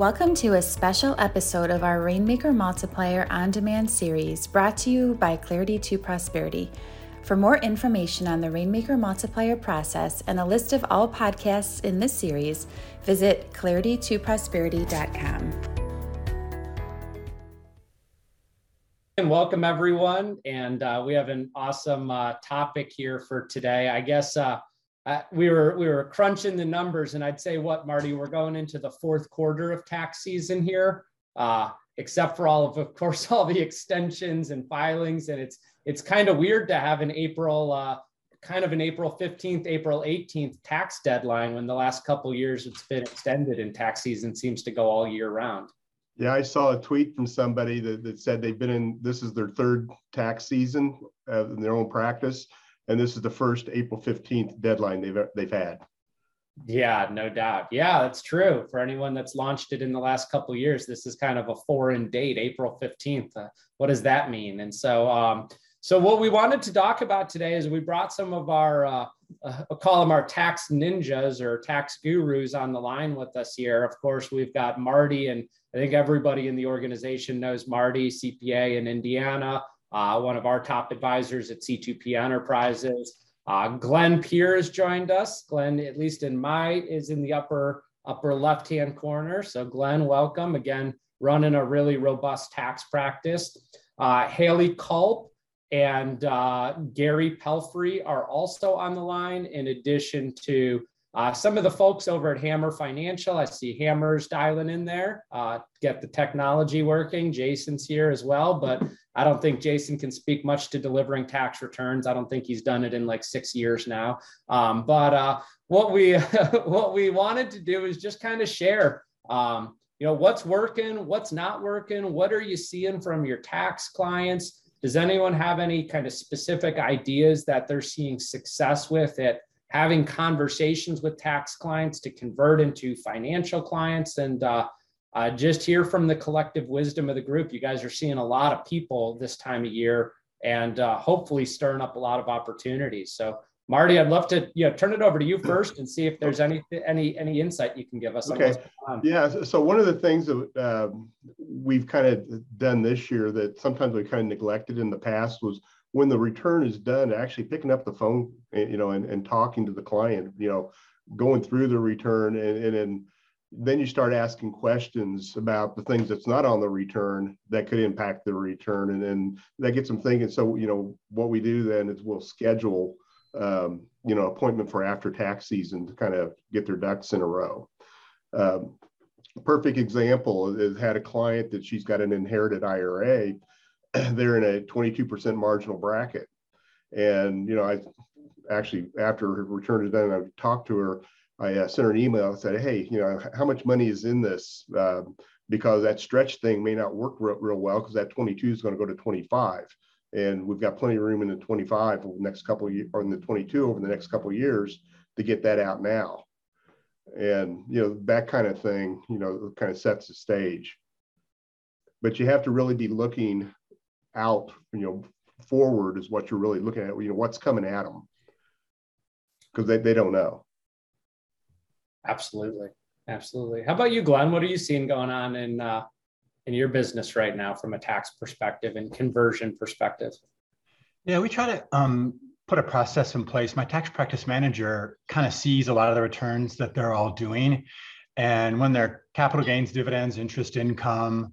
Welcome to a special episode of our Rainmaker Multiplier on Demand series brought to you by Clarity to Prosperity. For more information on the Rainmaker Multiplier process and a list of all podcasts in this series, visit claritytoprosperity.com. And welcome everyone. And uh, we have an awesome uh, topic here for today. I guess uh, uh, we were we were crunching the numbers, and I'd say what Marty, we're going into the fourth quarter of tax season here, uh, except for all of, of course, all the extensions and filings, and it's it's kind of weird to have an April. Uh, kind of an April 15th, April 18th tax deadline when the last couple years it's been extended and tax season seems to go all year round. Yeah, I saw a tweet from somebody that, that said they've been in, this is their third tax season uh, in their own practice and this is the first April 15th deadline they've they've had. Yeah, no doubt. Yeah, that's true. For anyone that's launched it in the last couple years, this is kind of a foreign date, April 15th. Uh, what does that mean? And so, um, so what we wanted to talk about today is we brought some of our, uh, uh, I'll call them our tax ninjas or tax gurus on the line with us here. Of course, we've got Marty, and I think everybody in the organization knows Marty, CPA in Indiana uh, one of our top advisors at C2P Enterprises. Uh, Glenn Piers joined us. Glenn, at least in my, is in the upper upper left hand corner. So Glenn, welcome again. Running a really robust tax practice. Uh, Haley Culp and uh, Gary Pelfrey are also on the line, in addition to uh, some of the folks over at Hammer Financial, I see Hammer's dialing in there, uh, get the technology working. Jason's here as well, but I don't think Jason can speak much to delivering tax returns. I don't think he's done it in like six years now. Um, but uh, what we what we wanted to do is just kind of share, um, you know, what's working, what's not working, what are you seeing from your tax clients? Does anyone have any kind of specific ideas that they're seeing success with it? having conversations with tax clients to convert into financial clients and uh, uh, just hear from the collective wisdom of the group. You guys are seeing a lot of people this time of year and uh, hopefully stirring up a lot of opportunities. So Marty, I'd love to you know, turn it over to you first and see if there's any any any insight you can give us. Okay. Yeah. So one of the things that um, we've kind of done this year that sometimes we kind of neglected in the past was when the return is done, actually picking up the phone, you know, and, and talking to the client, you know, going through the return and, and, and then you start asking questions about the things that's not on the return that could impact the return and then that gets them thinking so you know what we do then is we'll schedule um, you know appointment for after tax season to kind of get their ducks in a row um, perfect example is had a client that she's got an inherited ira they're in a 22% marginal bracket. And, you know, I actually, after her return is done, I talked to her, I uh, sent her an email and said, hey, you know, how much money is in this? Uh, because that stretch thing may not work real, real well because that 22 is going to go to 25. And we've got plenty of room in the 25 over the next couple of years, or in the 22 over the next couple of years to get that out now. And, you know, that kind of thing, you know, kind of sets the stage. But you have to really be looking out, you know, forward is what you're really looking at, you know, what's coming at them because they, they don't know. Absolutely. Absolutely. How about you, Glenn? What are you seeing going on in, uh, in your business right now from a tax perspective and conversion perspective? Yeah, we try to um, put a process in place. My tax practice manager kind of sees a lot of the returns that they're all doing. And when their capital gains, dividends, interest income,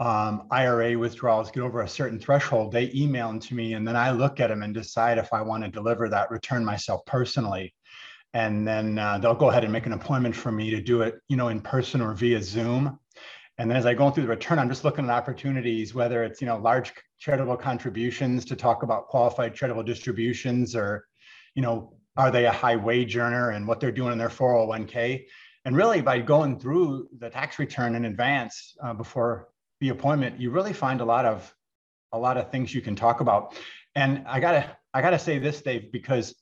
um, IRA withdrawals get over a certain threshold, they email them to me, and then I look at them and decide if I want to deliver that return myself personally. And then uh, they'll go ahead and make an appointment for me to do it, you know, in person or via Zoom. And then as I go through the return, I'm just looking at opportunities, whether it's you know large charitable contributions to talk about qualified charitable distributions, or you know, are they a high wage earner and what they're doing in their 401k. And really, by going through the tax return in advance uh, before the appointment, you really find a lot of a lot of things you can talk about. And I gotta I gotta say this, Dave, because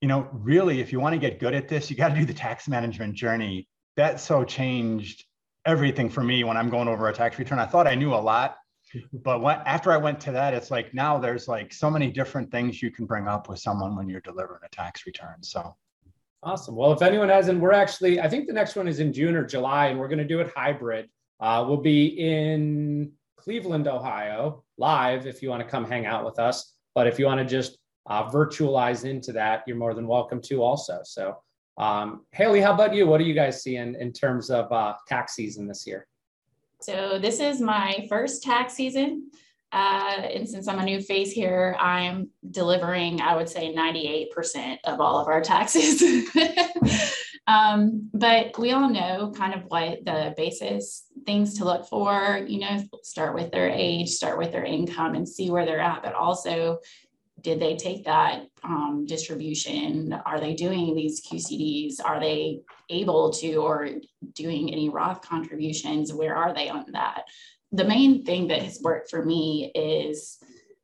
you know, really, if you want to get good at this, you got to do the tax management journey. That so changed everything for me when I'm going over a tax return. I thought I knew a lot, but when, after I went to that, it's like now there's like so many different things you can bring up with someone when you're delivering a tax return. So awesome. Well, if anyone hasn't, we're actually I think the next one is in June or July, and we're going to do it hybrid. Uh, we'll be in Cleveland, Ohio, live if you want to come hang out with us. But if you want to just uh, virtualize into that, you're more than welcome to also. So, um, Haley, how about you? What are you guys seeing in terms of uh, tax season this year? So, this is my first tax season. Uh, and since I'm a new face here, I'm delivering, I would say, 98% of all of our taxes. um, but we all know kind of what the basis things to look for, you know, start with their age, start with their income and see where they're at, but also did they take that um, distribution? Are they doing these QCDs? Are they able to or doing any Roth contributions? Where are they on that? the main thing that has worked for me is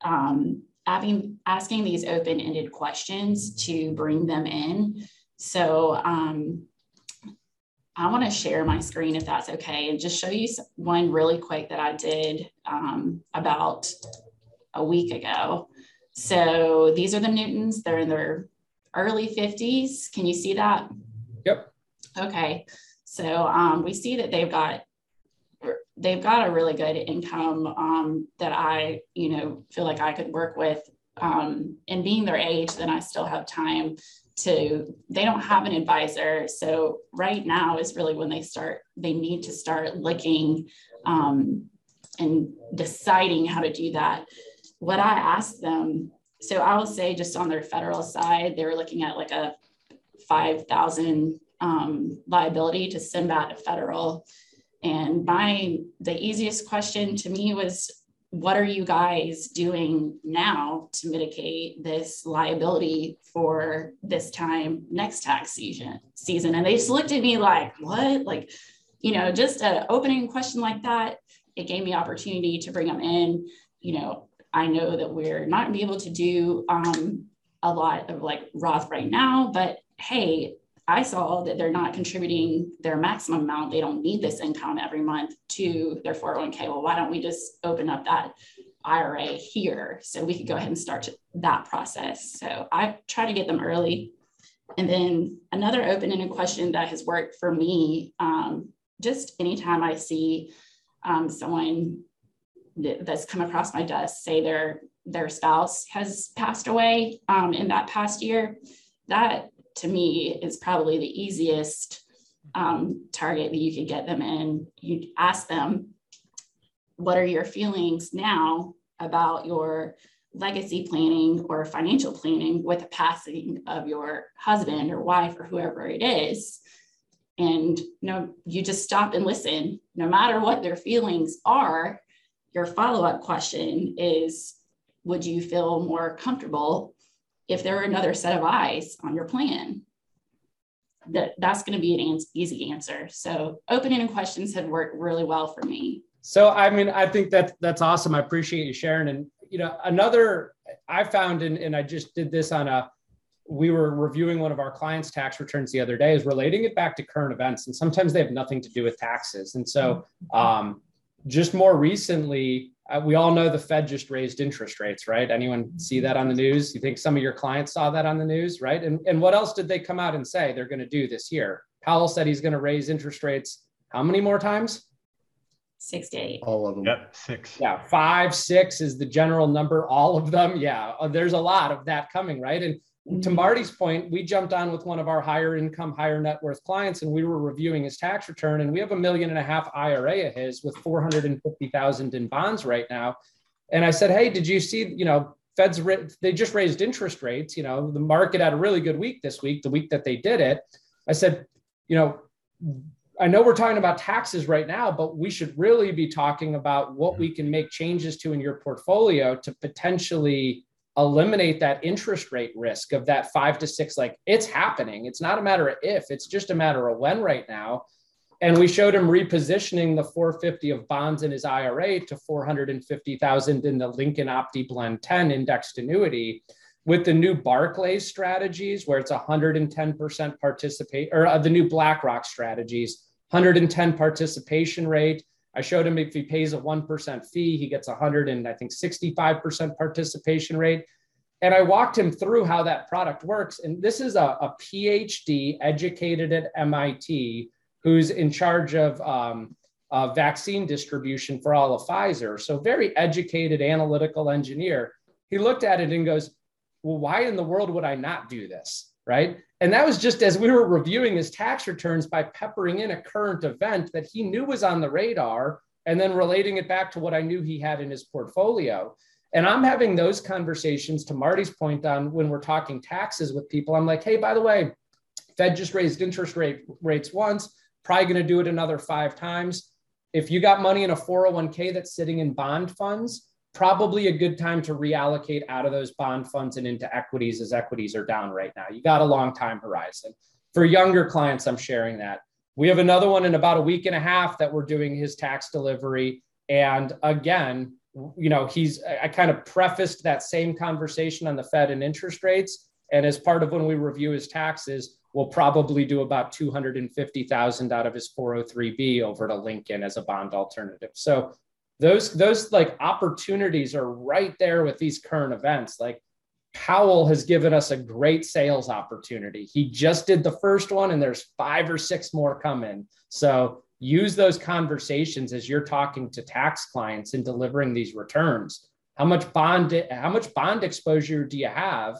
um, having asking these open-ended questions to bring them in. So um, I want to share my screen if that's okay, and just show you one really quick that I did um, about a week ago. So these are the Newtons. They're in their early 50s. Can you see that? Yep. Okay. So um, we see that they've got they've got a really good income um, that I, you know, feel like I could work with. Um, and being their age, then I still have time to, they don't have an advisor. So right now is really when they start, they need to start looking um, and deciding how to do that. What I asked them, so I will say just on their federal side, they were looking at like a 5,000 um, liability to send back to federal. And my the easiest question to me was what are you guys doing now to mitigate this liability for this time next tax season season? And they just looked at me like what? Like you know just an opening question like that it gave me opportunity to bring them in you know i know that we're not going to be able to do um, a lot of like roth right now but hey I saw that they're not contributing their maximum amount. They don't need this income every month to their 401k. Well, why don't we just open up that IRA here so we could go ahead and start that process? So I try to get them early. And then another open ended question that has worked for me um, just anytime I see um, someone that's come across my desk say their their spouse has passed away um, in that past year that to me is probably the easiest um, target that you could get them in. You ask them, what are your feelings now about your legacy planning or financial planning with the passing of your husband or wife or whoever it is? And you know, you just stop and listen. No matter what their feelings are, your follow-up question is, would you feel more comfortable if there were another set of eyes on your plan, that that's going to be an easy answer. So open-ended questions have worked really well for me. So I mean, I think that that's awesome. I appreciate you sharing. And you know, another I found, and, and I just did this on a we were reviewing one of our clients' tax returns the other day, is relating it back to current events. And sometimes they have nothing to do with taxes. And so um, just more recently, uh, we all know the Fed just raised interest rates, right? Anyone see that on the news? You think some of your clients saw that on the news, right? And, and what else did they come out and say they're going to do this year? Powell said he's going to raise interest rates how many more times? Six to eight. All of them. Yep, six. Yeah, five, six is the general number. All of them. Yeah, uh, there's a lot of that coming, right? And to mm-hmm. Marty's point, we jumped on with one of our higher income, higher net worth clients, and we were reviewing his tax return. And we have a million and a half IRA of his with 450,000 in bonds right now. And I said, Hey, did you see, you know, Fed's, they just raised interest rates. You know, the market had a really good week this week, the week that they did it. I said, you know, I know we're talking about taxes right now, but we should really be talking about what we can make changes to in your portfolio to potentially eliminate that interest rate risk of that five to six like it's happening. It's not a matter of if it's just a matter of when right now. And we showed him repositioning the 450 of bonds in his IRA to 450,000 in the Lincoln OptiBlend 10 indexed annuity with the new Barclays strategies where it's 110% participate or uh, the new BlackRock strategies 110 participation rate I showed him if he pays a 1% fee, he gets 100 and I think 65% participation rate. And I walked him through how that product works. And this is a, a PhD educated at MIT who's in charge of um, uh, vaccine distribution for all of Pfizer. So, very educated analytical engineer. He looked at it and goes, Well, why in the world would I not do this? Right. And that was just as we were reviewing his tax returns by peppering in a current event that he knew was on the radar and then relating it back to what I knew he had in his portfolio. And I'm having those conversations to Marty's point on when we're talking taxes with people. I'm like, hey, by the way, Fed just raised interest rate rates once, probably going to do it another five times if you got money in a 401k that's sitting in bond funds, probably a good time to reallocate out of those bond funds and into equities as equities are down right now. You got a long time horizon. For younger clients, I'm sharing that. We have another one in about a week and a half that we're doing his tax delivery. And again, you know, he's, I kind of prefaced that same conversation on the Fed and interest rates. And as part of when we review his taxes, we'll probably do about 250,000 out of his 403b over to Lincoln as a bond alternative. So those those like opportunities are right there with these current events. Like Powell has given us a great sales opportunity. He just did the first one and there's five or six more coming. So use those conversations as you're talking to tax clients and delivering these returns. How much bond how much bond exposure do you have?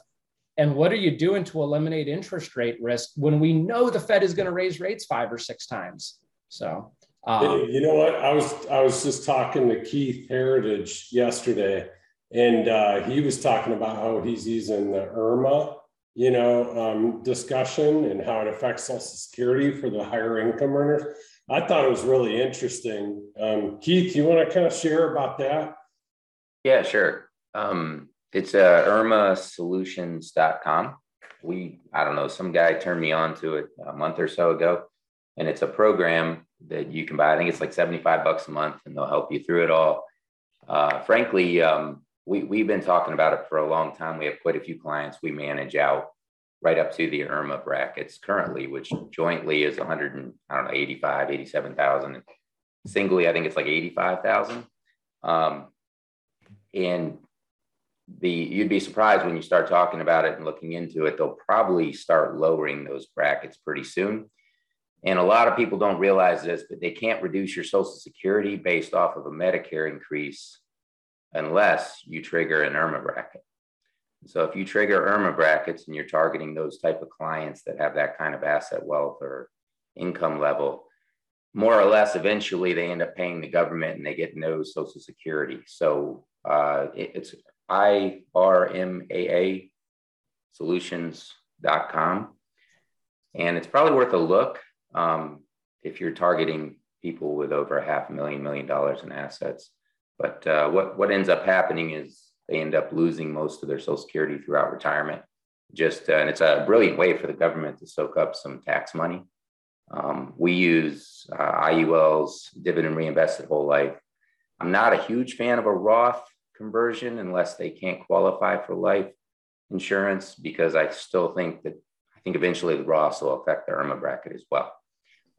And what are you doing to eliminate interest rate risk when we know the Fed is going to raise rates five or six times? So, um, you know what? I was I was just talking to Keith Heritage yesterday, and uh, he was talking about how he's using the IRMAA, you know, um, discussion and how it affects Social Security for the higher income earners. I thought it was really interesting. Um, Keith, you want to kind of share about that? Yeah, sure. Um, it's uh, irmaasolutions.com. We, I don't know, some guy turned me on to it a month or so ago. And it's a program that you can buy. I think it's like 75 bucks a month and they'll help you through it all. Uh, frankly, um, we, we've been talking about it for a long time. We have quite a few clients we manage out right up to the IRMAA brackets currently, which jointly is 100 and I don't know, 85, 87,000. Singly, I think it's like 85,000. Um, and the you'd be surprised when you start talking about it and looking into it they'll probably start lowering those brackets pretty soon and a lot of people don't realize this but they can't reduce your social security based off of a medicare increase unless you trigger an irmaa bracket. So if you trigger irmaa brackets and you're targeting those type of clients that have that kind of asset wealth or income level more or less eventually they end up paying the government and they get no social security. So uh, it, it's IRMAA solutions.com. And it's probably worth a look um, if you're targeting people with over a half a million, million dollars in assets. But uh, what, what ends up happening is they end up losing most of their Social Security throughout retirement. Just uh, and it's a brilliant way for the government to soak up some tax money. Um, we use uh, IUL's dividend reinvested whole life. I'm not a huge fan of a Roth conversion unless they can't qualify for life insurance because I still think that I think eventually the Roths will affect the IRMAA bracket as well.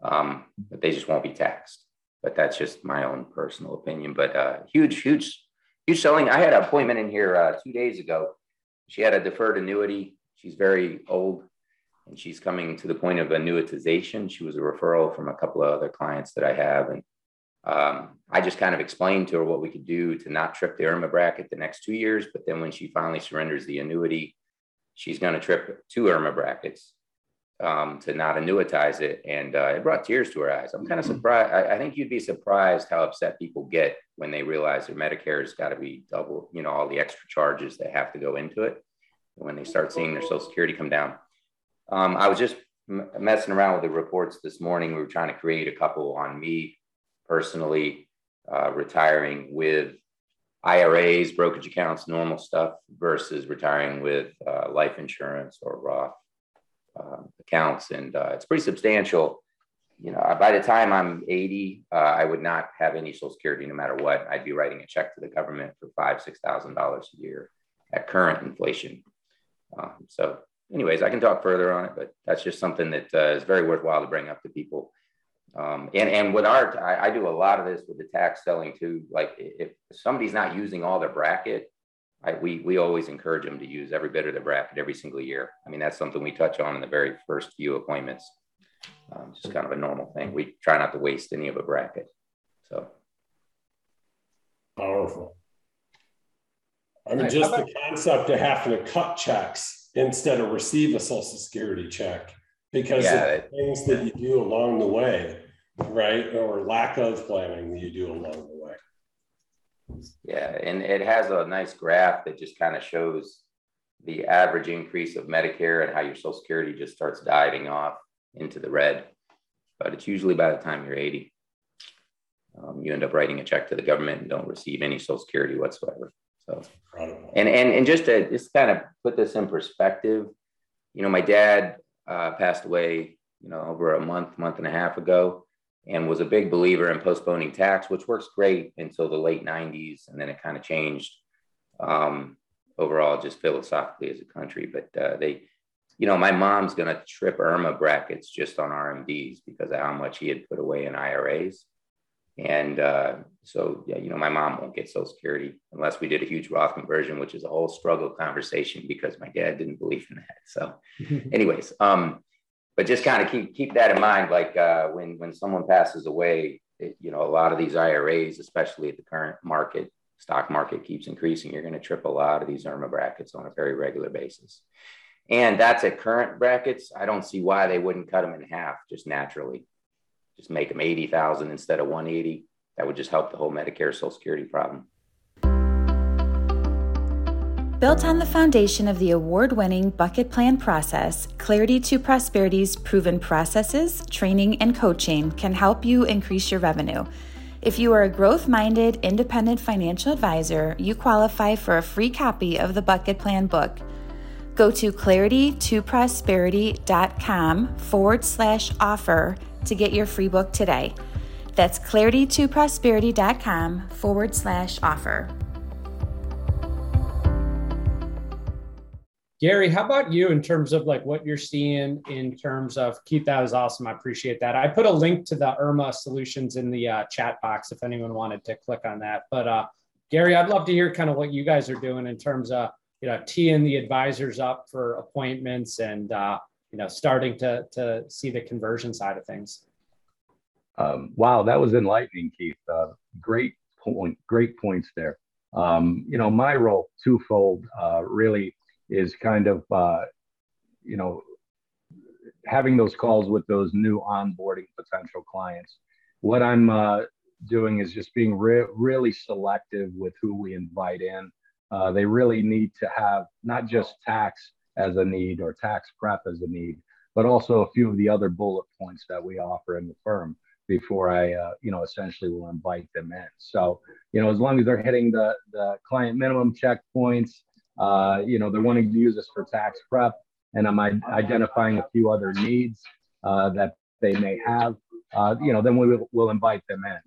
Um, but they just won't be taxed. But that's just my own personal opinion. But uh, huge, huge, huge selling. I had an appointment in here uh, two days ago. She had a deferred annuity. She's very old and she's coming to the point of annuitization. She was a referral from a couple of other clients that I have. And um, I just kind of explained to her what we could do to not trip the IRMAA bracket the next two years. But then when she finally surrenders the annuity, she's going to trip two IRMAA brackets um, to not annuitize it. And uh, it brought tears to her eyes. I'm kind of surprised. I, I, think you'd be surprised how upset people get when they realize their Medicare has got to be double, you know, all the extra charges that have to go into it. When they start seeing their Social Security come down. Um, I was just m- messing around with the reports this morning. We were trying to create a couple on me personally uh, retiring with IRAs, brokerage accounts, normal stuff versus retiring with uh, life insurance or Roth accounts. And uh, it's pretty substantial. You know, by the time I'm 80, uh, I would not have any Social Security no matter what. I'd be writing a check to the government for five, six thousand dollars a year at current inflation. Um, so, anyways, I can talk further on it, but that's just something that uh, is very worthwhile to bring up to people um, and and with our, I, I, do a lot of this with the tax selling too. Like if somebody's not using all their bracket, I, we we always encourage them to use every bit of their bracket every single year. I mean that's something we touch on in the very first few appointments. Um, just kind of a normal thing. We try not to waste any of a bracket. So powerful. I mean, just the concept of having to cut checks instead of receive a social security check because yeah, of things that you do along the way, right? Or lack of planning that you do along the way. Yeah, and it has a nice graph that just kind of shows the average increase of Medicare and how your Social Security just starts diving off into the red. But it's usually by the time you're 80. Um, you end up writing a check to the government and don't receive any Social Security whatsoever. So, and and and just to just kind of put this in perspective, you know, my dad uh, passed away, you know, over a month, month and a half ago, and was a big believer in postponing tax, which works great until the late 90s. And then it kind of changed um, overall, just philosophically as a country. But uh, they, you know, my mom's going to trip IRMAA brackets just on RMDs because of how much he had put away in IRAs. And uh, so, yeah, you know, my mom won't get Social Security unless we did a huge Roth conversion, which is a whole struggle conversation because my dad didn't believe in that. So, anyways, um, but just kind of keep keep that in mind. Like uh, when when someone passes away, it, you know, a lot of these IRAs, especially at the current market, stock market keeps increasing. You're going to trip a lot of these IRMAA brackets on a very regular basis. And that's at current brackets. I don't see why they wouldn't cut them in half just naturally just make them 80,000 instead of 180. That would just help the whole Medicare Social Security problem. Built on the foundation of the award winning bucket plan process, Clarity to Prosperity's proven processes, training, and coaching can help you increase your revenue. If you are a growth minded, independent financial advisor, you qualify for a free copy of the Bucket Plan book. Go to claritytoprosperity.com forward slash offer to get your free book today. That's claritytoprosperity.com forward slash offer. Gary, how about you in terms of like what you're seeing in terms of Keith? That was awesome. I appreciate that. I put a link to the IRMAA solutions in the uh, chat box if anyone wanted to click on that. But uh, Gary, I'd love to hear kind of what you guys are doing in terms of you know teeing the advisors up for appointments and uh, you know, starting to to see the conversion side of things. Um, wow, that was enlightening, Keith. Uh, great point, great points there. Um, you know, my role twofold uh, really is kind of uh, you know having those calls with those new onboarding potential clients. What I'm uh, doing is just being re- really selective with who we invite in. Uh, they really need to have not just tax as a need or tax prep as a need, but also a few of the other bullet points that we offer in the firm before I, uh, you know, essentially will invite them in. So, you know, as long as they're hitting the, the client minimum checkpoints, uh, you know, they're wanting to use us for tax prep, and I'm identifying a few other needs uh, that they may have, uh, you know, then we will we'll invite them in.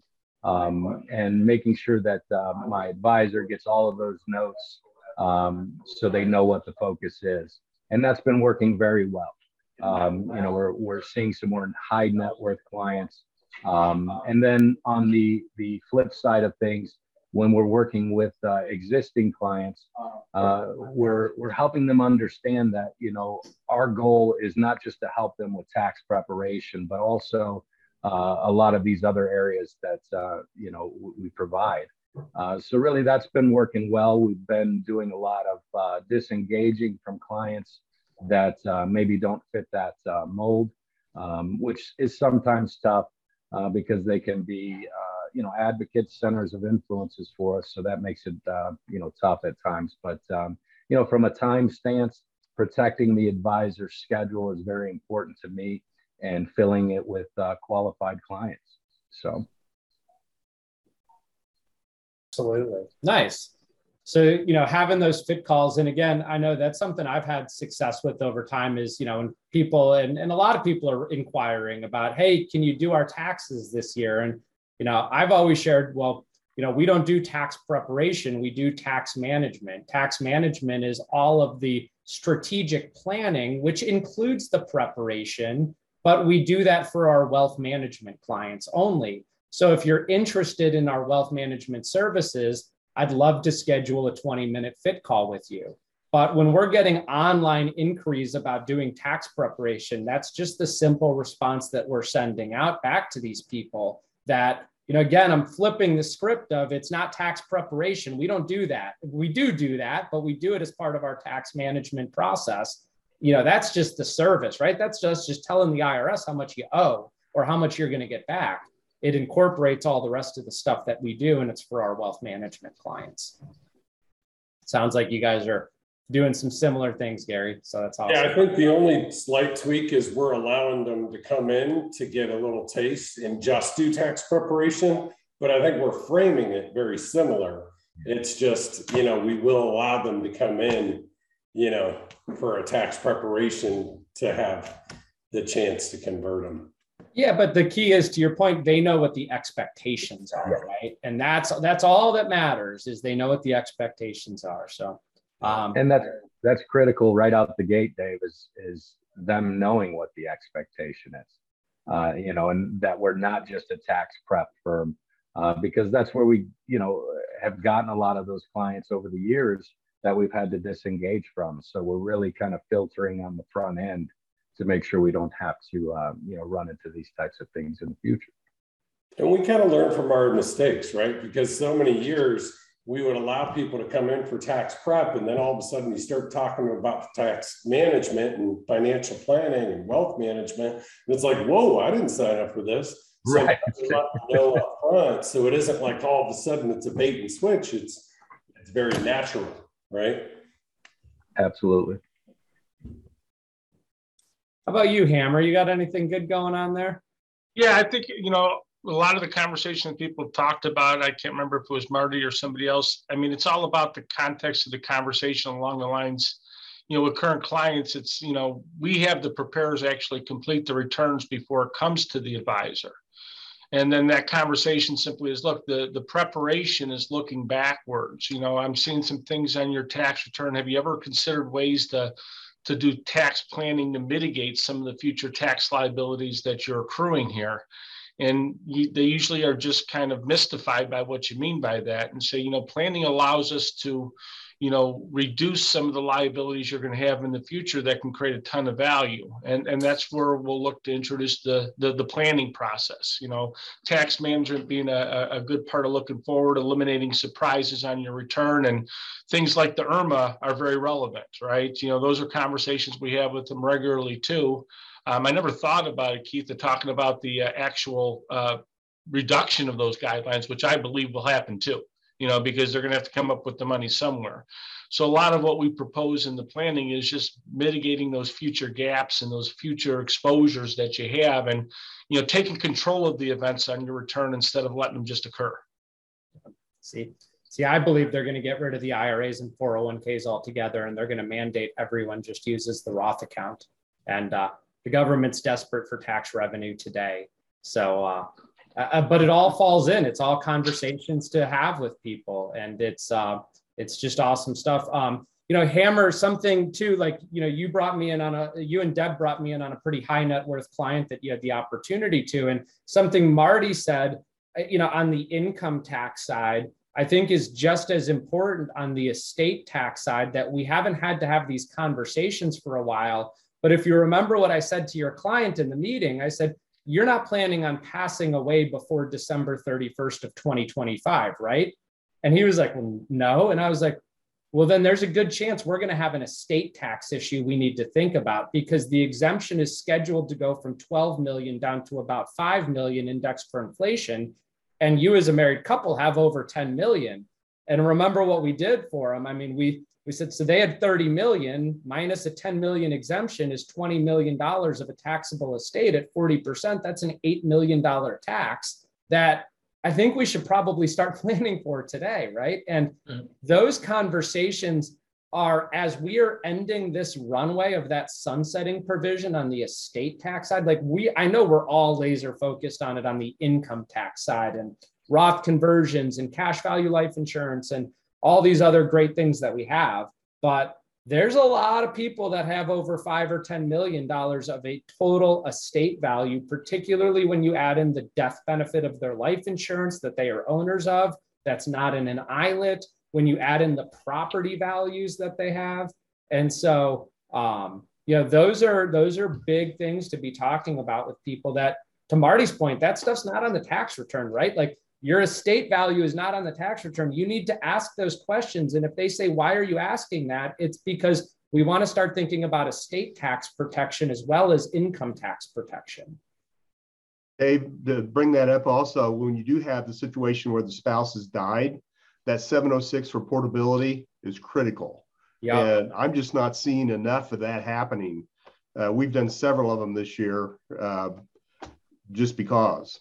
Um, and making sure that uh, my advisor gets all of those notes um, so they know what the focus is. And that's been working very well. Um, you know, we're, we're seeing some more high net worth clients. Um, and then on the, the flip side of things, when we're working with uh, existing clients, uh, we're, we're helping them understand that, you know, our goal is not just to help them with tax preparation, but also uh, a lot of these other areas that, uh, you know, we provide. Uh, so really that's been working well. We've been doing a lot of uh, disengaging from clients that uh, maybe don't fit that uh, mold, um, which is sometimes tough uh, because they can be, you know, advocates, centers of influences for us. So that makes it, you know, tough at times. But, um, you know, from a time stance, protecting the advisor schedule is very important to me and filling it with qualified clients. So. Absolutely. Nice. So, you know, having those fit calls, and again, I know that's something I've had success with over time is, you know, when people and, and a lot of people are inquiring about, hey, can you do our taxes this year? And, you know, I've always shared, well, you know, we don't do tax preparation, we do tax management. Tax management is all of the strategic planning, which includes the preparation, but we do that for our wealth management clients only. So if you're interested in our wealth management services, I'd love to schedule a 20 minute fit call with you. But when we're getting online inquiries about doing tax preparation, that's just the simple response that we're sending out back to these people that you know, again, I'm flipping the script of it's not tax preparation. We don't do that. We do do that, but we do it as part of our tax management process. You know, that's just the service, right? That's just just telling the IRS how much you owe or how much you're going to get back. It incorporates all the rest of the stuff that we do, and it's for our wealth management clients. Sounds like you guys are doing some similar things, Gary. So that's awesome. Yeah, I think the only slight tweak is we're allowing them to come in to get a little taste and just do tax preparation. But I think we're framing it very similar. It's just, you know, we will allow them to come in, you know, for a tax preparation to have the chance to convert them. Yeah, but the key is to your point, they know what the expectations are, right? And that's that's all that matters is they know what the expectations are. So um, and that's that's critical right out the gate, Dave, is is them knowing what the expectation is. Uh, you know, and that we're not just a tax prep firm, uh, because that's where we, you know, have gotten a lot of those clients over the years that we've had to disengage from. So we're really kind of filtering on the front end to make sure we don't have to, uh, you know, run into these types of things in the future. And we kind of learn from our mistakes, right? Because so many years we would allow people to come in for tax prep and then all of a sudden you start talking about tax management and financial planning and wealth management. And it's like whoa i didn't sign up for this. So right. know up front. So it isn't like all of a sudden it's a bait and switch. It's it's very natural right? Absolutely. How about you hammer? You got anything good going on there? Yeah i think you know a lot of the conversation that people talked about, I can't remember if it was Marty or somebody else. I mean, it's all about the context of the conversation along the lines, you know, with current clients, it's, you know, we have the preparers actually complete the returns before it comes to the advisor. And then that conversation simply is look, the, the preparation is looking backwards. You know, I'm seeing some things on your tax return. Have you ever considered ways to to do tax planning to mitigate some of the future tax liabilities that you're accruing here? And you, they usually are just kind of mystified by what you mean by that and say you know planning allows us to you know reduce some of the liabilities you're going to have in the future that can create a ton of value. And and that's where we'll look to introduce the the, the planning process. You know tax management being a, a good part of looking forward eliminating surprises on your return and things like the irmaa are very relevant right? You know those are conversations we have with them regularly too um, I never thought about it, Keith, talking about the uh, actual uh, reduction of those guidelines, which I believe will happen too, you know, because they're going to have to come up with the money somewhere. So a lot of what we propose in the planning is just mitigating those future gaps and those future exposures that you have and, you know, taking control of the events on your return instead of letting them just occur. See, see, I believe they're going to get rid of the IRAs and 401ks altogether, and they're going to mandate everyone just uses the Roth account. And uh, the government's desperate for tax revenue today. So, uh, uh, but it all falls in. It's all conversations to have with people, and it's uh, it's just awesome stuff. Um, you know, Hammer something too. Like you know, you brought me in on a you and Deb brought me in on a pretty high net worth client that you had the opportunity to, and something Marty said. Uh, you know, on the income tax side, I think is just as important on the estate tax side that we haven't had to have these conversations for a while but if you remember what I said to your client in the meeting, I said, you're not planning on passing away before December 31st of 2025, right? And he was like, well, no. And I was like, well, then there's a good chance we're going to have an estate tax issue we need to think about because the exemption is scheduled to go from 12 million down to about 5 million indexed for inflation. And you, as a married couple, have over 10 million. And remember what we did for him. I mean, we we said, so they had 30 million minus a 10 million exemption is $20 million of a taxable estate at 40%. That's an $8 million tax that I think we should probably start planning for today, right? And mm-hmm. those conversations are as we are ending this runway of that sunsetting provision on the estate tax side, like we, I know we're all laser focused on it on the income tax side and Roth conversions and cash value life insurance and all these other great things that we have. But there's a lot of people that have over five or $10 million of a total estate value, particularly when you add in the death benefit of their life insurance that they are owners of. That's not in an ILIT. When you add in the property values that they have. And so, um, you know, those are those are big things to be talking about with people that to Marty's point, that stuff's not on the tax return, right? Like your estate value is not on the tax return. You need to ask those questions. And if they say, why are you asking that? It's because we want to start thinking about estate tax protection as well as income tax protection. Dave, to bring that up also, when you do have the situation where the spouse has died, that 706 reportability is critical. Yeah. And I'm just not seeing enough of that happening. Uh, we've done several of them this year uh, just because.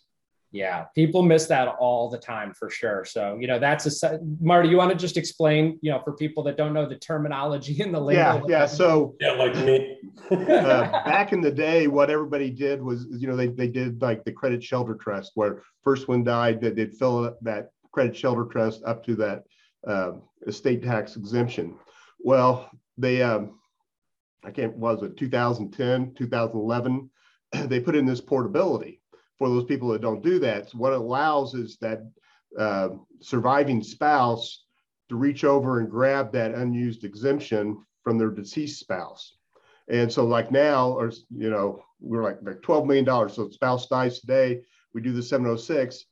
Yeah, people miss that all the time for sure. So, you know, that's a Marty, you want to just explain, you know, for people that don't know the terminology in the lingo? Yeah, yeah. So, yeah, like me. uh, back in the day, what everybody did was, you know, they, they did like the credit shelter trust, where first one died, that they'd fill that credit shelter trust up to that uh, estate tax exemption. Well, they, um, I can't, was it 2010, 2011? they put in this portability for those people that don't do that. What it allows is that uh, surviving spouse to reach over and grab that unused exemption from their deceased spouse. And so like now, or, you know, we're like, like $12 million. So spouse dies today, we do the 706,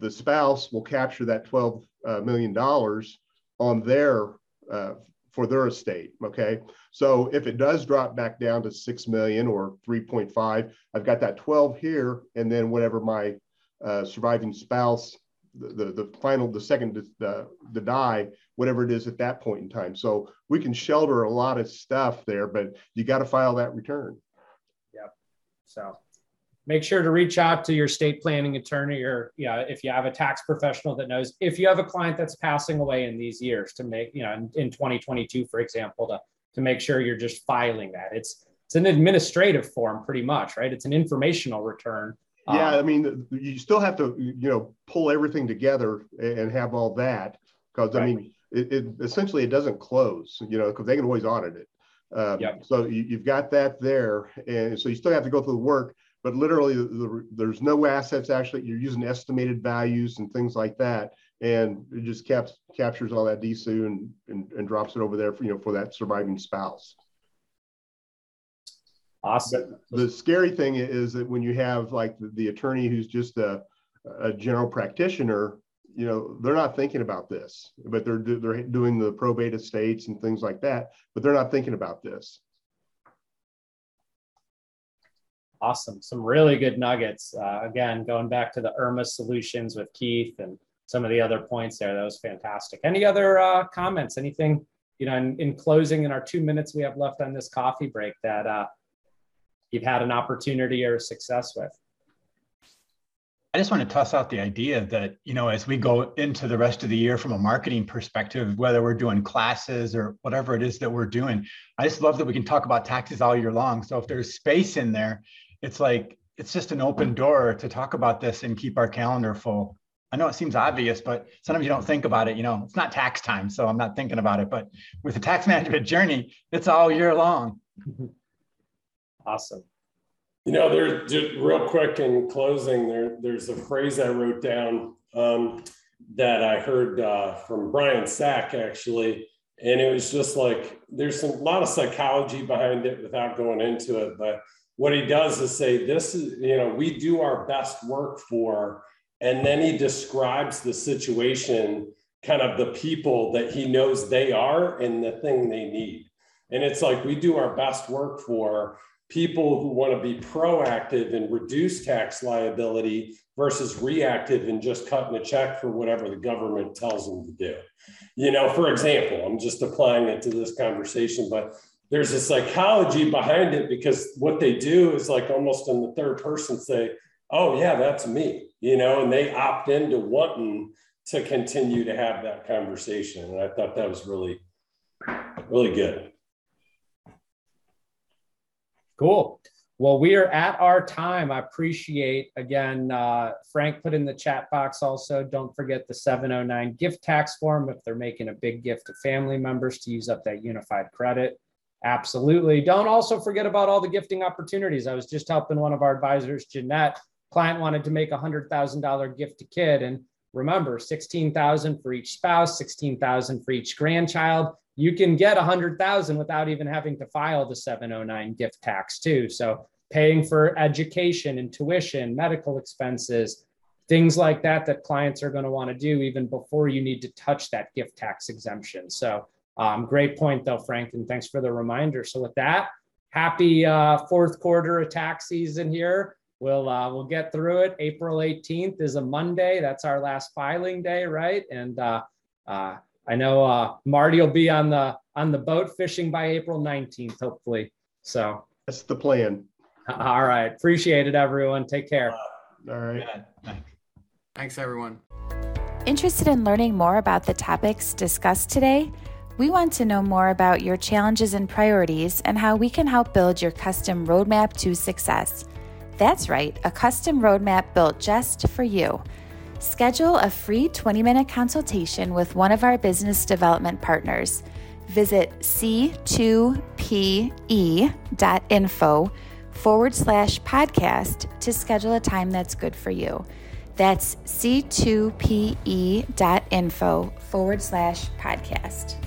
the spouse will capture that 12 uh, dollars on their uh, for their estate. Okay. So if it does drop back down to 6 million or 3.5, I've got that 12 here. And then whatever my uh, surviving spouse, the, the, the, final, the second, the, the die, whatever it is at that point in time. So we can shelter a lot of stuff there, but you got to file that return. Yep. So make sure to reach out to your state planning attorney or yeah if you have a tax professional that knows if you have a client that's passing away in these years to make you know in, in 2022 for example to to make sure you're just filing that. It's it's an administrative form pretty much right? It's an informational return. Yeah um, i mean you still have to you know pull everything together and have all that because right. i mean it, it, essentially it doesn't close you know because they can always audit it. Um, yep. so you, you've got that there and so you still have to go through the work but literally the, the, there's no assets actually you're using estimated values and things like that. And it just caps, captures all that DSU and, and, and drops it over there for you know for that surviving spouse. Awesome. But the scary thing is that when you have like the, the attorney who's just a, a general practitioner you know they're not thinking about this but they're they're doing the probate estates and things like that but they're not thinking about this Awesome. Some really good nuggets. Uh, again, going back to the IRMAA solutions with Keith and some of the other points there. That was fantastic. Any other uh, comments? Anything, you know, in, in, closing in our two minutes we have left on this coffee break that uh, you've had an opportunity or a success with? I just want to toss out the idea that, you know, as we go into the rest of the year from a marketing perspective, whether we're doing classes or whatever it is that we're doing, I just love that we can talk about taxes all year long. So if there's space in there, it's like it's just an open door to talk about this and keep our calendar full. I know it seems obvious, but sometimes you don't think about it. You know, it's not tax time, so I'm not thinking about it. But with the tax management journey, it's all year long. Awesome. You know, there's just real quick in closing. There, there's a phrase I wrote down um, that I heard uh, from Brian Sack actually, and it was just like there's some, a lot of psychology behind it without going into it, but what he does is say, This is, you know, we do our best work for, and then he describes the situation, kind of the people that he knows they are and the thing they need. And it's like we do our best work for people who want to be proactive and reduce tax liability versus reactive and just cutting a check for whatever the government tells them to do. You know, for example, I'm just applying it to this conversation, but there's a psychology behind it because what they do is like almost in the third person say, oh, yeah, that's me, you know, and they opt into wanting to continue to have that conversation. And I thought that was really, really good. Cool. Well, we are at our time. I appreciate again, uh, Frank put in the chat box also. Don't forget the 709 gift tax form if they're making a big gift to family members to use up that unified credit. Absolutely. Don't also forget about all the gifting opportunities. I was just helping one of our advisors, Jeanette. Client wanted to make a hundred thousand dollar gift to kid, and remember, sixteen thousand for each spouse, sixteen thousand for each grandchild. You can get a hundred thousand without even having to file the 709 gift tax too. So paying for education and tuition, medical expenses, things like that that clients are going to want to do even before you need to touch that gift tax exemption. So, um, great point though, Frank, and thanks for the reminder. So, with that, happy uh, fourth quarter attack season here. We'll uh, we'll get through it. April 18th is a Monday. That's our last filing day, right? And uh, uh, I know uh, Marty will be on the on the boat fishing by April 19th, hopefully. So that's the plan. All right. Appreciate it, everyone. Take care. All right. Thanks, everyone. Interested in learning more about the topics discussed today? We want to know more about your challenges and priorities and how we can help build your custom roadmap to success. That's right, a custom roadmap built just for you. Schedule a free 20 minute consultation with one of our business development partners. Visit c2pe.info forward slash podcast to schedule a time that's good for you. That's c2pe.info forward slash podcast.